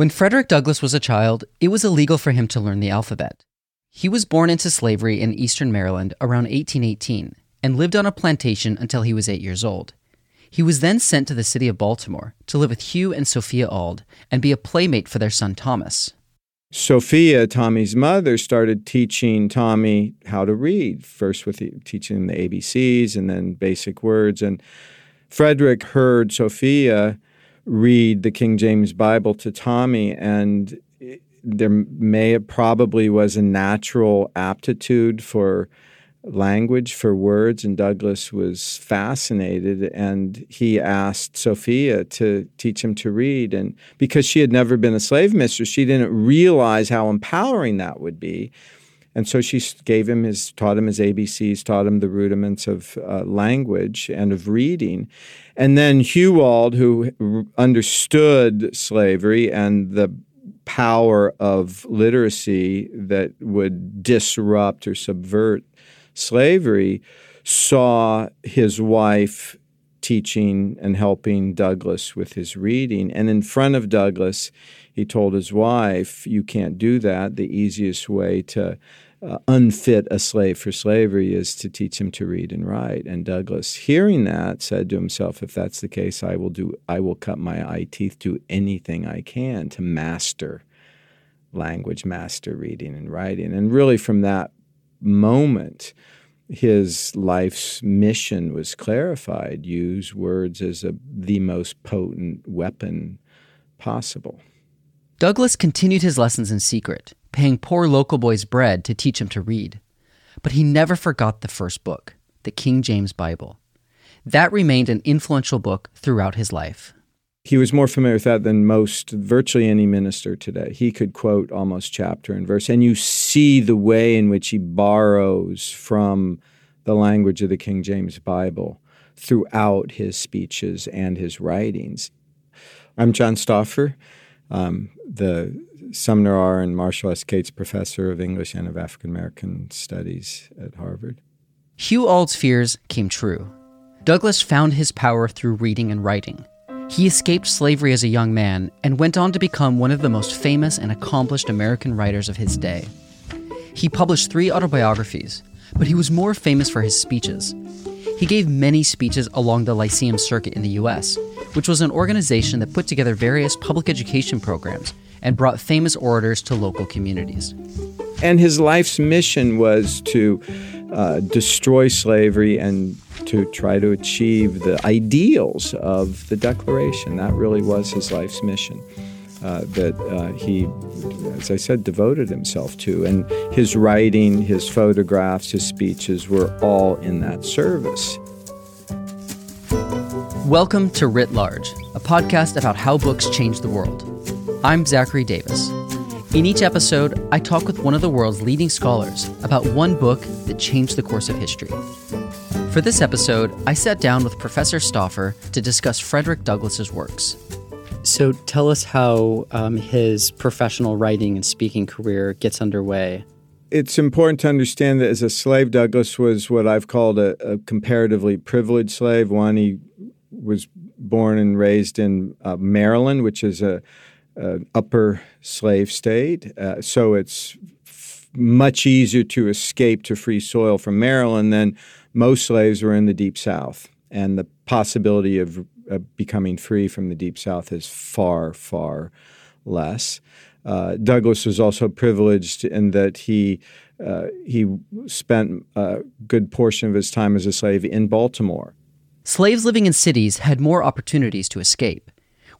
When Frederick Douglass was a child, it was illegal for him to learn the alphabet. He was born into slavery in eastern Maryland around 1818 and lived on a plantation until he was eight years old. He was then sent to the city of Baltimore to live with Hugh and Sophia Auld and be a playmate for their son Thomas. Sophia, Tommy's mother, started teaching Tommy how to read, first with the, teaching him the ABCs and then basic words. And Frederick heard Sophia read the King James Bible to Tommy, and there may probably was a natural aptitude for language for words and Douglass was fascinated and he asked Sophia to teach him to read and because she had never been a slave mistress she didn't realize how empowering that would be and so she gave him his, taught him his ABCs, taught him the rudiments of uh, language and of reading. And then Hugh Auld, who understood slavery and the power of literacy that would disrupt or subvert slavery, saw his wife teaching and helping Douglass with his reading. And in front of Douglass, he told his wife, You can't do that. The easiest way to uh, unfit a slave for slavery is to teach him to read and write. And Douglass, hearing that, said to himself, If that's the case, I will do I will cut my eye teeth, do anything I can to master language, master reading and writing. And really from that moment, his life's mission was clarified use words as a, the most potent weapon possible. Douglass continued his lessons in secret, paying poor local boys bread to teach him to read. But he never forgot the first book, the King James Bible. That remained an influential book throughout his life. He was more familiar with that than most, virtually any minister today. He could quote almost chapter and verse, and you see the way in which he borrows from the language of the King James Bible throughout his speeches and his writings. I'm John Stauffer, um, the Sumner R. and Marshall S. Kates Professor of English and of African American Studies at Harvard. Hugh Auld's fears came true. douglass found his power through reading and writing. He escaped slavery as a young man and went on to become one of the most famous and accomplished American writers of his day. He published three autobiographies, but he was more famous for his speeches. He gave many speeches along the Lyceum Circuit in the US, which was an organization that put together various public education programs and brought famous orators to local communities. And his life's mission was to uh, destroy slavery and to try to achieve the ideals of the Declaration. That really was his life's mission. Uh, that uh, he, as I said, devoted himself to. And his writing, his photographs, his speeches were all in that service. Welcome to Writ Large, a podcast about how books change the world. I'm Zachary Davis. In each episode, I talk with one of the world's leading scholars about one book that changed the course of history. For this episode, I sat down with Professor Stauffer to discuss Frederick Douglass's works. So tell us how um, his professional writing and speaking career gets underway. It's important to understand that as a slave, Douglass was what I've called a, a comparatively privileged slave. One, he was born and raised in uh, Maryland, which is a, a upper slave state. Uh, so it's much easier to escape to free soil from Maryland than most slaves were in the Deep South, and the possibility of uh, becoming free from the Deep South is far, far less. Uh, Douglass was also privileged in that he uh, he spent a good portion of his time as a slave in Baltimore. Slaves living in cities had more opportunities to escape,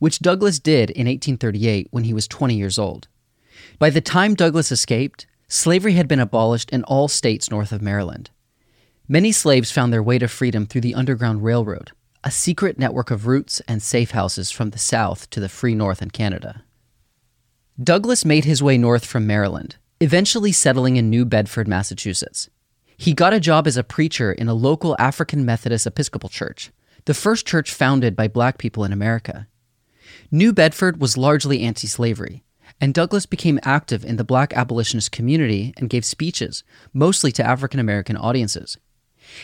which Douglass did in 1838 when he was 20 years old. By the time Douglass escaped, slavery had been abolished in all states north of Maryland. Many slaves found their way to freedom through the Underground Railroad, a secret network of routes and safe houses from the South to the free North and Canada. Douglass made his way north from Maryland, eventually settling in New Bedford, Massachusetts. He got a job as a preacher in a local African Methodist Episcopal church, the first church founded by black people in America. New Bedford was largely anti slavery, and Douglass became active in the black abolitionist community and gave speeches, mostly to African American audiences.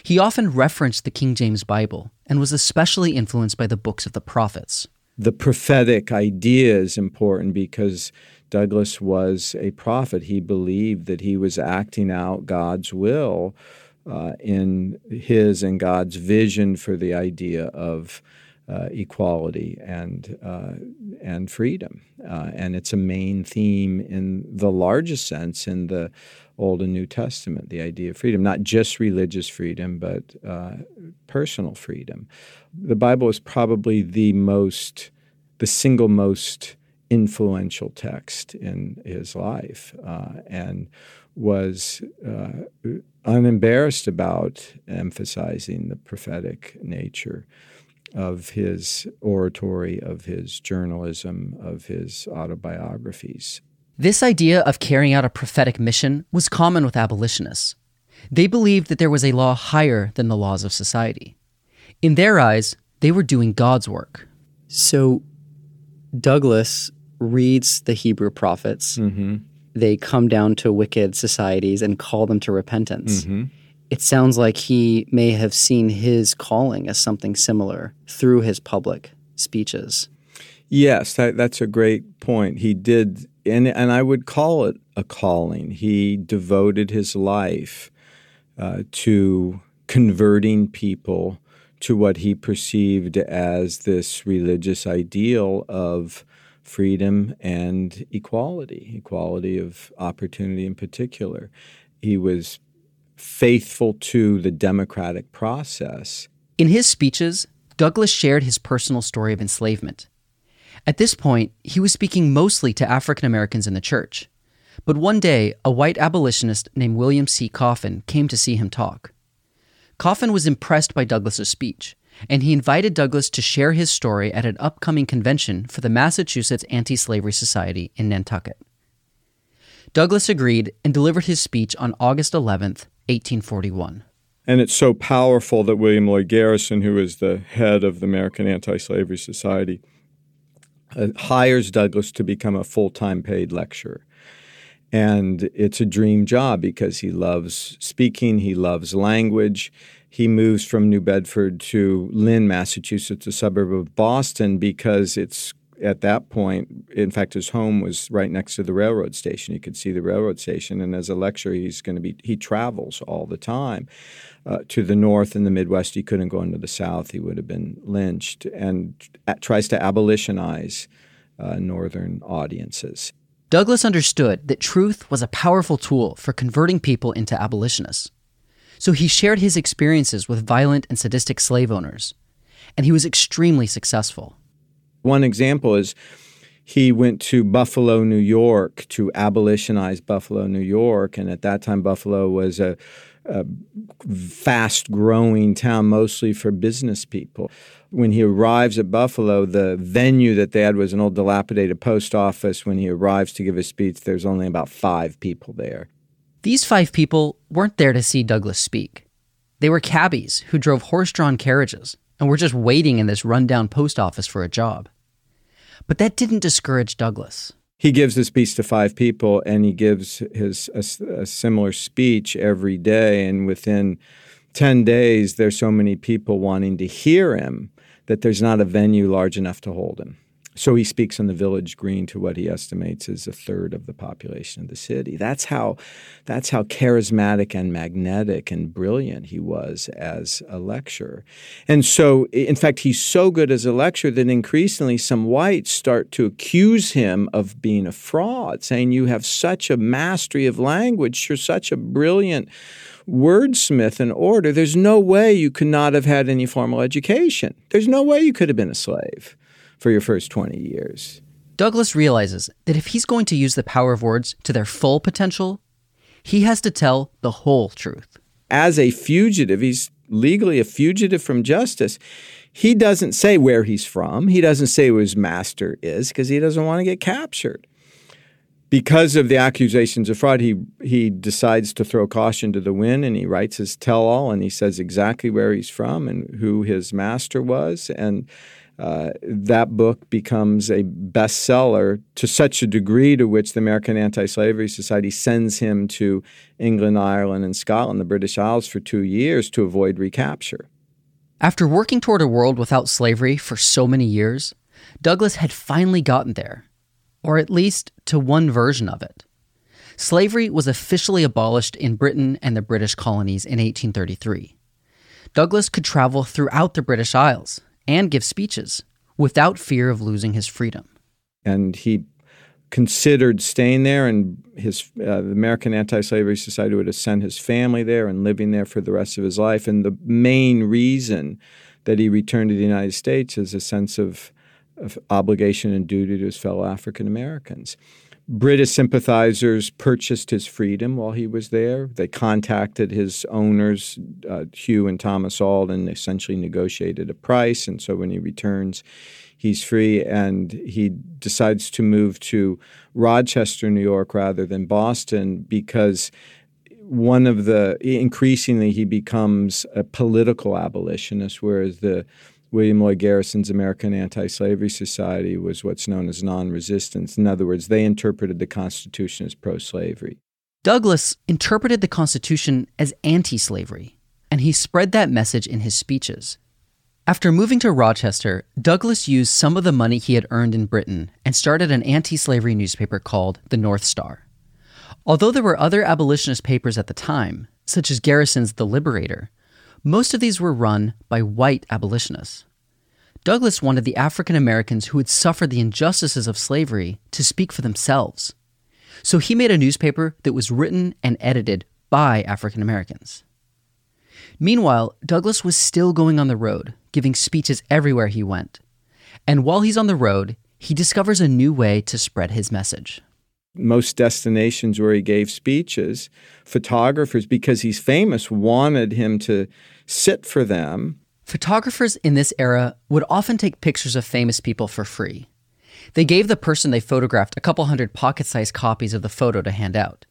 He often referenced the King James Bible and was especially influenced by the books of the prophets. The prophetic idea is important because Douglass was a prophet. He believed that he was acting out God's will uh, in his and God's vision for the idea of uh, equality and uh, and freedom, uh, and it's a main theme in the largest sense in the Old and New Testament. The idea of freedom, not just religious freedom, but uh, personal freedom. The Bible is probably the most, the single most influential text in his life, uh, and was uh, unembarrassed about emphasizing the prophetic nature of his oratory, of his journalism, of his autobiographies. This idea of carrying out a prophetic mission was common with abolitionists. They believed that there was a law higher than the laws of society. In their eyes, they were doing God's work. So Douglass reads the Hebrew prophets. Mm-hmm. They come down to wicked societies and call them to repentance. Mm-hmm. It sounds like he may have seen his calling as something similar through his public speeches. Yes, that, that's a great point. He did, and, and I would call it a calling. He devoted his life uh, to converting people to what he perceived as this religious ideal of freedom and equality, equality of opportunity in particular. He was faithful to the democratic process. In his speeches, Douglass shared his personal story of enslavement. At this point, he was speaking mostly to African Americans in the church. But one day, a white abolitionist named William C. Coffin came to see him talk. Coffin was impressed by Douglass's speech, and he invited Douglass to share his story at an upcoming convention for the Massachusetts Anti Slavery Society in Nantucket. Douglass agreed and delivered his speech on August 11th, 1841. And it's so powerful that William Lloyd Garrison, who is the head of the American Anti Slavery Society, uh, hires Douglass to become a full time paid lecturer. And it's a dream job because he loves speaking, he loves language. He moves from New Bedford to Lynn, Massachusetts, a suburb of Boston, because it's at that point, in fact, his home was right next to the railroad station. He could see the railroad station, and as a lecturer, he's going to be he travels all the time uh, to the north and the Midwest. He couldn't go into the South; he would have been lynched. And tries to abolitionize uh, northern audiences. Douglass understood that truth was a powerful tool for converting people into abolitionists. So he shared his experiences with violent and sadistic slave owners, and he was extremely successful. One example is he went to Buffalo, New York to abolitionize Buffalo, New York. And at that time, Buffalo was a, a fast growing town, mostly for business people. When he arrives at Buffalo, the venue that they had was an old dilapidated post office. When he arrives to give his speech, there's only about five people there. These five people weren't there to see Douglass speak. They were cabbies who drove horse drawn carriages and were just waiting in this rundown post office for a job. But that didn't discourage Douglass. He gives the speech to five people, and he gives his a, a similar speech every day. And within ten days, there's so many people wanting to hear him that there's not a venue large enough to hold him. So he speaks on the village green to what he estimates is a third of the population of the city. That's how that's how charismatic and magnetic and brilliant he was as a lecturer. And so in fact he's so good as a lecturer that increasingly some whites start to accuse him of being a fraud, saying you have such a mastery of language, you're such a brilliant wordsmith and orator. There's no way you could not have had any formal education. There's no way you could have been a slave for your first 20 years. Douglass realizes that if he's going to use the power of words to their full potential, he has to tell the whole truth. As a fugitive, he's legally a fugitive from justice. He doesn't say where he's from. He doesn't say who his master is because he doesn't want to get captured. because of the accusations of fraud, he he decides to throw caution to the wind, and he writes his tell-all, and he says exactly where he's from and who his master was, and uh, that book becomes a bestseller to such a degree to which the American Anti-Slavery Society sends him to England, Ireland, and Scotland, the British Isles, for two years to avoid recapture. After working toward a world without slavery for so many years, Douglass had finally gotten there, or at least to one version of it. Slavery was officially abolished in Britain and the British colonies in 1833. Douglass could travel throughout the British Isles and give speeches without fear of losing his freedom. And he considered staying there, and his uh, the American Anti-Slavery Society would have sent his family there and living there for the rest of his life. And the main reason that he returned to the United States is a sense of, of obligation and duty to his fellow African Americans. British sympathizers purchased his freedom while he was there. They contacted his owners, uh, Hugh and Thomas Auld, and essentially negotiated a price. And so when he returns, he's free and he decides to move to Rochester, New York, rather than Boston because one of the increasingly he becomes a political abolitionist, whereas the William Lloyd Garrison's American Anti Slavery Society was what's known as non resistance. In other words, they interpreted the Constitution as pro slavery. Douglass interpreted the Constitution as anti slavery, and he spread that message in his speeches. After moving to Rochester, Douglass used some of the money he had earned in Britain and started an anti slavery newspaper called the North Star. Although there were other abolitionist papers at the time, such as Garrison's The Liberator, most of these were run by white abolitionists. Douglass wanted the African Americans who had suffered the injustices of slavery to speak for themselves. So he made a newspaper that was written and edited by African Americans. Meanwhile, Douglass was still going on the road, giving speeches everywhere he went. And while he's on the road, he discovers a new way to spread his message most destinations where he gave speeches, photographers, because he's famous, wanted him to sit for them. Photographers in this era would often take pictures of famous people for free. They gave the person they photographed a couple hundred pocket sized copies of the photo to hand out.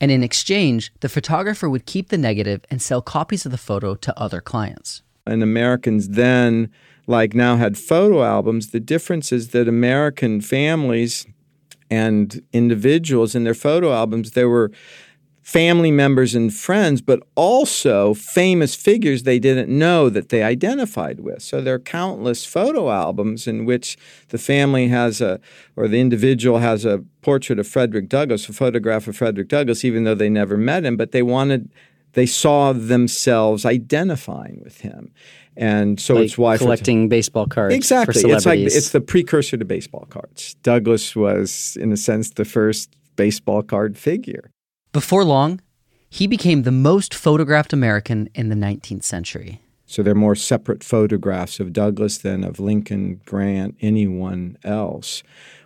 And in exchange, the photographer would keep the negative and sell copies of the photo to other clients. And Americans then, like now, had photo albums. The difference is that American families and individuals in their photo albums, there were family members and friends, but also famous figures they didn't know that they identified with. So there are countless photo albums in which the family has a, or the individual has a portrait of Frederick Douglass, a photograph of Frederick Douglass, even though they never met him, but they wanted, they saw themselves identifying with him. And so like it's why collecting baseball cards. Exactly, it's like it's the precursor to baseball cards. Douglass was, in a sense, the first baseball card figure. Before long, he became the most photographed American in the 19th century. So there are more separate photographs of Douglass than of Lincoln, Grant, anyone else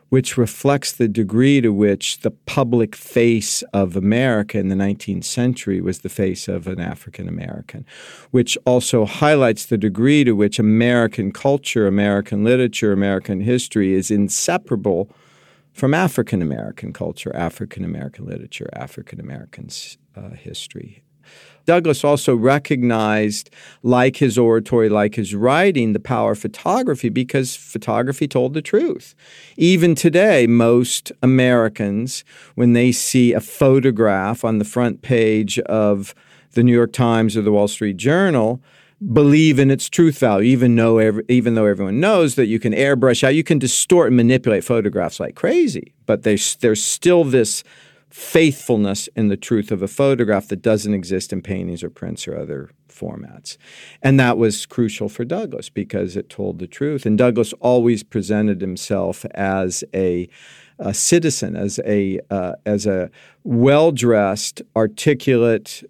which reflects the degree to which the public face of America in the 19th century was the face of an African American, which also highlights the degree to which American culture, American literature, American history is inseparable from African American culture, African American literature, African American uh, history. Douglass also recognized, like his oratory, like his writing, the power of photography because photography told the truth. Even today, most Americans, when they see a photograph on the front page of the New York Times or the Wall Street Journal, believe in its truth value, even though even though everyone knows that you can airbrush out, you can distort and manipulate photographs like crazy. But there's there's still this faithfulness in the truth of a photograph that doesn't exist in paintings or prints or other formats. And that was crucial for Douglass because it told the truth. And Douglass always presented himself as a, a citizen, as a uh, as a well dressed, articulate,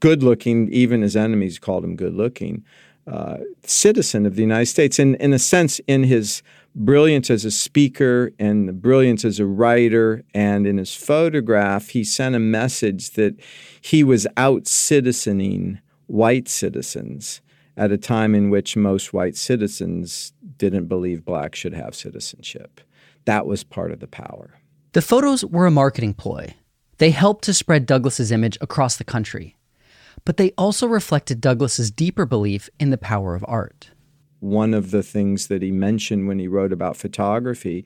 good looking. Even his enemies called him good looking. Uh, citizen of the United States, and in a sense, in his brilliance as a speaker and brilliance as a writer. And in his photograph, he sent a message that he was out citizening white citizens at a time in which most white citizens didn't believe blacks should have citizenship. That was part of the power. The photos were a marketing ploy. They helped to spread Douglass's image across the country. But they also reflected Douglass's deeper belief in the power of art. One of the things that he mentioned when he wrote about photography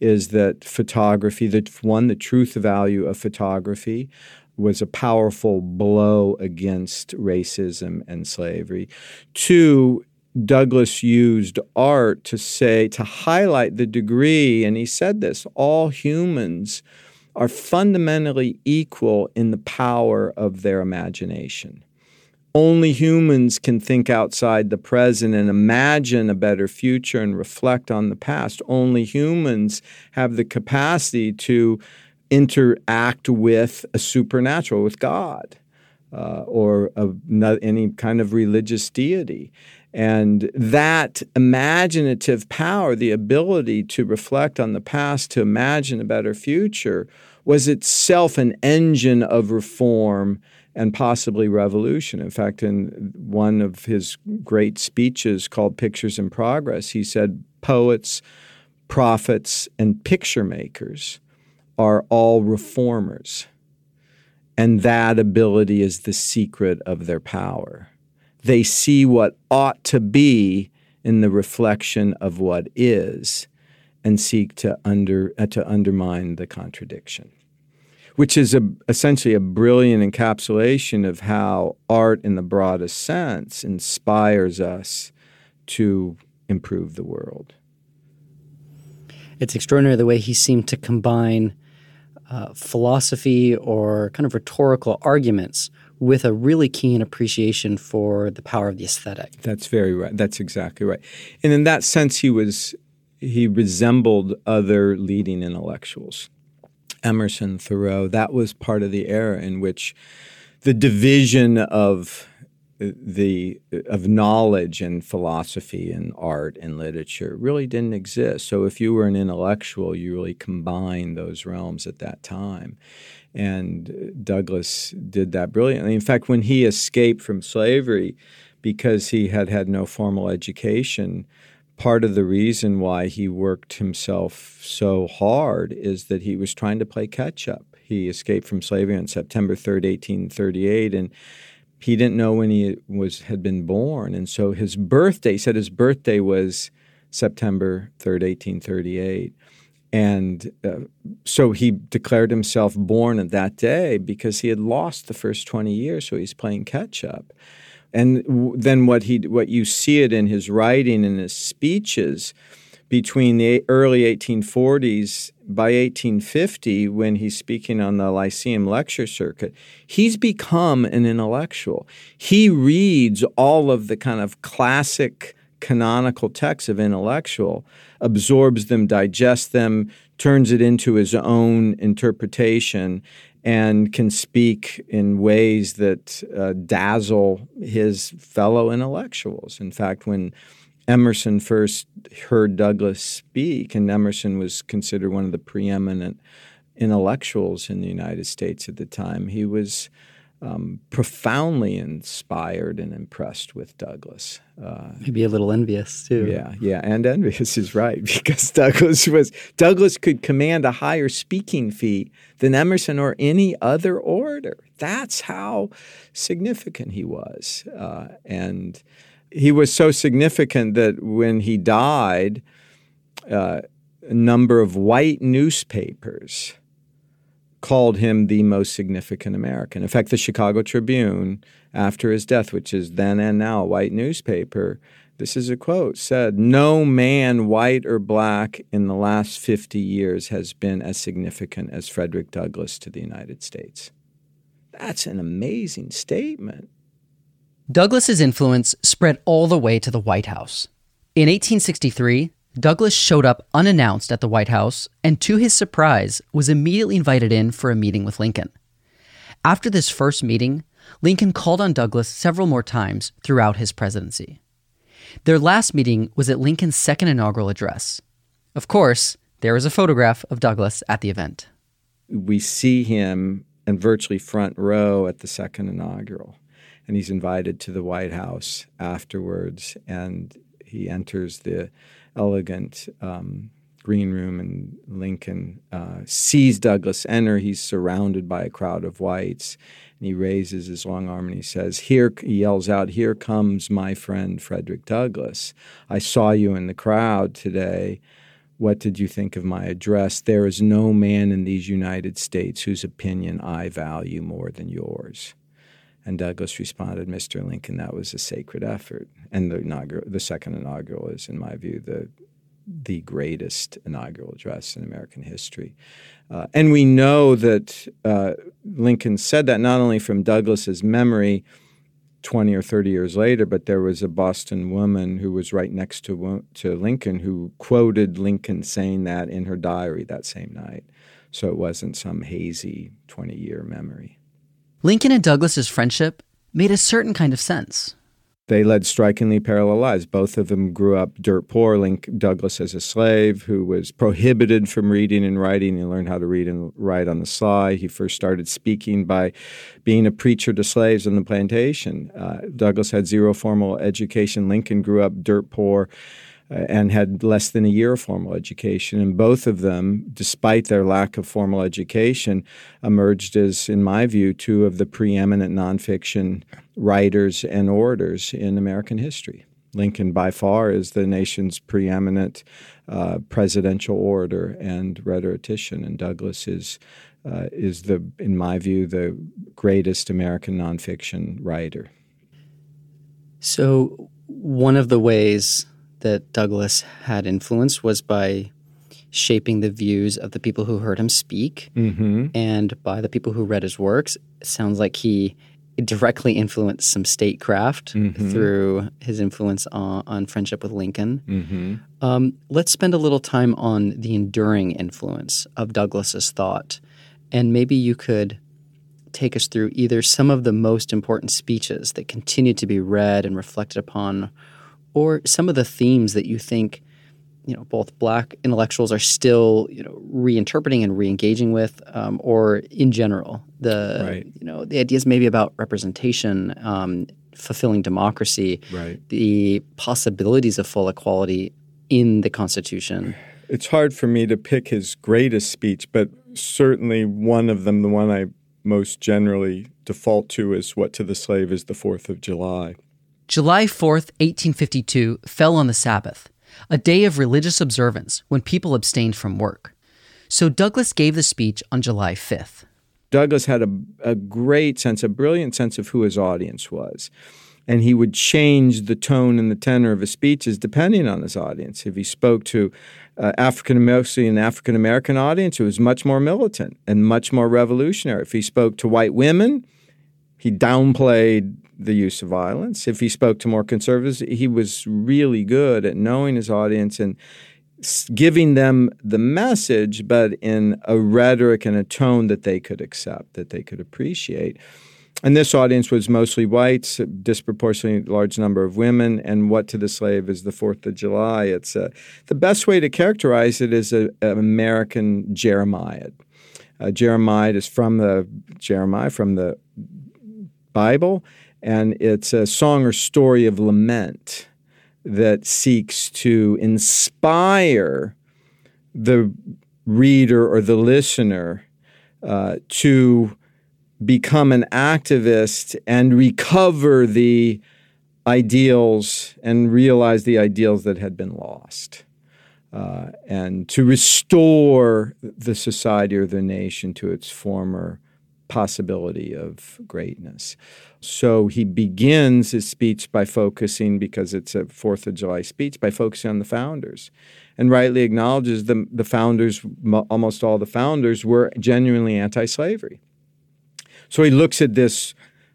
is that photography, that one, the truth value of photography was a powerful blow against racism and slavery. Two, Douglass used art to say, to highlight the degree, and he said this all humans are fundamentally equal in the power of their imagination. Only humans can think outside the present and imagine a better future and reflect on the past. Only humans have the capacity to interact with a supernatural, with God, uh, or a, any kind of religious deity. And that imaginative power, the ability to reflect on the past, to imagine a better future, was itself an engine of reform and possibly revolution. In fact, in one of his great speeches called Pictures and Progress, he said, Poets, prophets, and picture makers are all reformers. And that ability is the secret of their power they see what ought to be in the reflection of what is and seek to under uh, to undermine the contradiction which is a, essentially a brilliant encapsulation of how art in the broadest sense inspires us to improve the world it's extraordinary the way he seemed to combine uh, philosophy or kind of rhetorical arguments with a really keen appreciation for the power of the aesthetic. That's very right. That's exactly right. And in that sense, he was he resembled other leading intellectuals. Emerson, Thoreau, that was part of the era in which the division of uh, the uh, of knowledge and philosophy and art and literature really didn't exist. So if you were an intellectual, you really combined those realms at that time. And uh, Douglass did that brilliantly. In fact, when he escaped from slavery because he had had no formal education, part of the reason why he worked himself so hard is that he was trying to play catch up. He escaped from slavery on September 3rd, 1838, and he didn't know when he was had been born. And so his birthday, he said his birthday was September 3rd, 1838. And uh, so he declared himself born at that day because he had lost the first 20 years, so he's playing catch up. And w- then what he what you see it in his writing and his speeches between the early 1840s by 1850 when he's speaking on the Lyceum lecture circuit he's become an intellectual. He reads all of the kind of classic canonical texts of intellectual, absorbs them, digests them, turns it into his own interpretation, and can speak in ways that uh, dazzle his fellow intellectuals. In fact, when Emerson first heard Douglass speak, and Emerson was considered one of the preeminent intellectuals in the United States at the time, he was um, profoundly inspired and impressed with Douglass. Uh, Maybe a little envious too. Yeah, yeah, and envious is right because Douglass was Douglass could command a higher speaking fee than Emerson or any other orator. That's how significant he was, uh, and he was so significant that when he died, uh, a number of white newspapers called him the most significant American. In fact, the Chicago Tribune, after his death, which is then and now a white newspaper, this is a quote said, No man, white or black, in the last 50 years has been as significant as Frederick Douglass to the United States. That's an amazing statement. Douglass's influence spread all the way to the White House. In 1863, Douglass showed up unannounced at the White House and, to his surprise, was immediately invited in for a meeting with Lincoln. After this first meeting, Lincoln called on Douglass several more times throughout his presidency. Their last meeting was at Lincoln's second inaugural address. Of course, there is a photograph of Douglass at the event. We see him in virtually front row at the second inaugural, and he's invited to the White House afterwards, and he enters the elegant um, green room, and Lincoln uh, sees Douglass enter. He's surrounded by a crowd of whites, and he raises his long arm and he says, "Here!" He yells out, "Here comes my friend Frederick Douglass! I saw you in the crowd today." What did you think of my address? There is no man in these United States whose opinion I value more than yours. And Douglass responded, Mr. Lincoln, that was a sacred effort. And the, inaugural, the second inaugural is, in my view, the, the greatest inaugural address in American history. Uh, and we know that uh, Lincoln said that not only from Douglass's memory 20 or 30 years later, but there was a Boston woman who was right next to, to Lincoln who quoted Lincoln saying that in her diary that same night. So it wasn't some hazy 20 year memory. Lincoln and Douglass's friendship made a certain kind of sense. They led strikingly parallel lives. Both of them grew up dirt poor. Link Douglass as a slave who was prohibited from reading and writing. He learned how to read and write on the sly. He first started speaking by being a preacher to slaves on the plantation. Uh, Douglass had zero formal education. Lincoln grew up dirt poor and had less than a year of formal education. And both of them, despite their lack of formal education, emerged as, in my view, two of the preeminent nonfiction writers and orators in American history. Lincoln, by far, is the nation's preeminent uh, presidential orator and rhetorician, and Douglass is uh, is the, in my view, the greatest American nonfiction writer. So, one of the ways that Douglass had influence was by shaping the views of the people who heard him speak mm-hmm. and by the people who read his works. It sounds like he directly influenced some statecraft mm-hmm. through his influence on, on friendship with Lincoln. Mm-hmm. Um, let's spend a little time on the enduring influence of Douglass's thought, and maybe you could take us through either some of the most important speeches that continue to be read and reflected upon or some of the themes that you think you know both black intellectuals are still you know reinterpreting and reengaging with um, or in general the right. you know the ideas maybe about representation um, fulfilling democracy right. the possibilities of full equality in the constitution it's hard for me to pick his greatest speech but certainly one of them the one i most generally default to is what to the slave is the fourth of july July 4th, 1852, fell on the Sabbath, a day of religious observance when people abstained from work. So Douglass gave the speech on July 5th. Douglass had a, a great sense, a brilliant sense of who his audience was. And he would change the tone and the tenor of his speeches depending on his audience. If he spoke to uh, African mostly an African American audience, it was much more militant and much more revolutionary. If he spoke to white women, he downplayed the use of violence. If he spoke to more conservatives, he was really good at knowing his audience and giving them the message, but in a rhetoric and a tone that they could accept, that they could appreciate. And this audience was mostly whites, a disproportionately large number of women. And what to the slave is the Fourth of July. It's a, uh, the best way to characterize it is an American Jeremiad. Uh, Jeremiad is from the Jeremiah from the Bible, and it's a song or story of lament that seeks to inspire the reader or the listener uh, to become an activist and recover the ideals and realize the ideals that had been lost. Uh, and to restore the society or the nation to its former possibility of greatness. So he begins his speech by focusing, because it's a Fourth of July speech, by focusing on the founders, and rightly acknowledges the the founders. Almost all the founders were genuinely anti-slavery. So he looks at this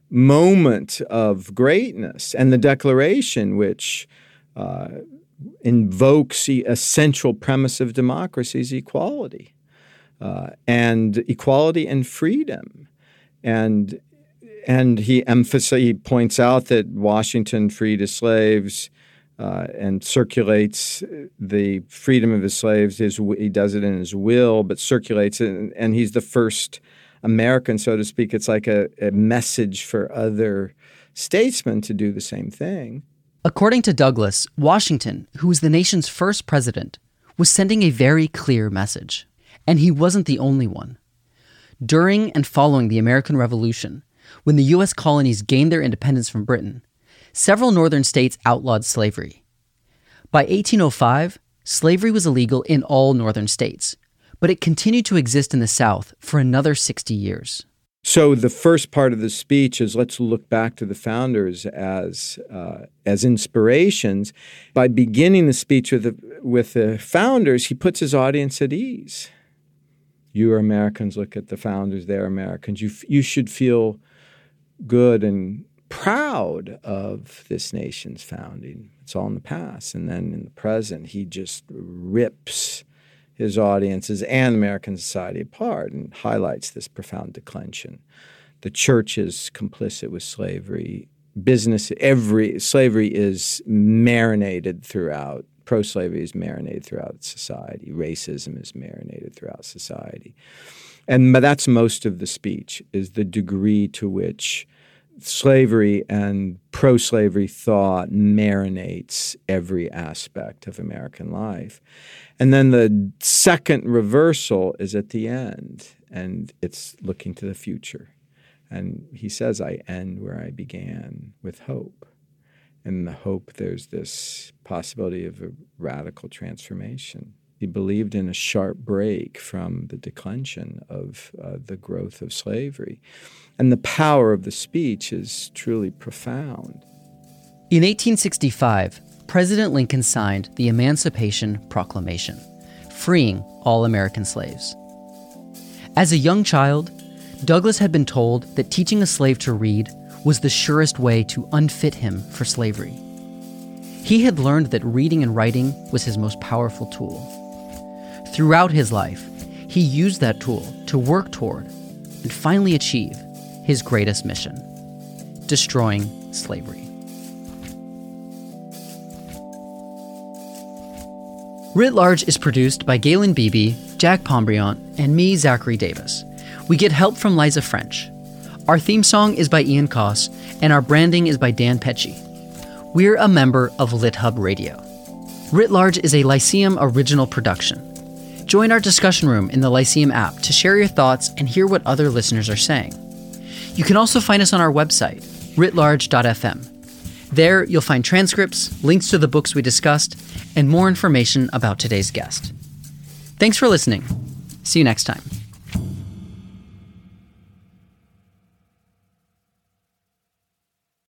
moment of greatness and the Declaration, which uh, invokes a central premise of democracy is equality. Uh, and equality and freedom. And and he emphasizes, he points out that Washington freed his slaves uh, and circulates the freedom of his slaves. His, he does it in his will, but circulates it, and, and he's the first American, so to speak. It's like a, a message for other statesmen to do the same thing. According to Douglass, Washington, who was the nation's first president, was sending a very clear message. And he wasn't the only one. During and following the American Revolution, when the U.S. colonies gained their independence from Britain, several northern states outlawed slavery. By 1805, slavery was illegal in all northern states, but it continued to exist in the South for another 60 years. So the first part of the speech is let's look back to the founders as uh, as inspirations. By beginning the speech with the, with the founders, he puts his audience at ease. You are Americans. Look at the founders; they're Americans. You you should feel good and proud of this nation's founding. It's all in the past, and then in the present, he just rips his audiences and American society apart and highlights this profound declension. The church is complicit with slavery. Business, every slavery is marinated throughout. Pro slavery is marinated throughout society. Racism is marinated throughout society. And that's most of the speech is the degree to which slavery and pro slavery thought marinates every aspect of American life. And then the second reversal is at the end, and it's looking to the future. And he says, I end where I began with hope. And the hope, there's this possibility of a radical transformation. He believed in a sharp break from the declension of uh, the growth of slavery. And the power of the speech is truly profound. In 1865, President Lincoln signed the Emancipation Proclamation, freeing all American slaves. As a young child, Douglass had been told that teaching a slave to read was the surest way to unfit him for slavery. He had learned that reading and writing was his most powerful tool. Throughout his life, he used that tool to work toward and finally achieve his greatest mission destroying slavery. Writ Large is produced by Galen Beebe, Jack Pombriant, and me, Zachary Davis. We get help from Liza French. Our theme song is by Ian Koss, and our branding is by Dan Pecci. We're a member of LitHub Radio. Writ Large is a Lyceum original production. Join our discussion room in the Lyceum app to share your thoughts and hear what other listeners are saying. You can also find us on our website, writlarge.fm. There, you'll find transcripts, links to the books we discussed, and more information about today's guest. Thanks for listening. See you next time.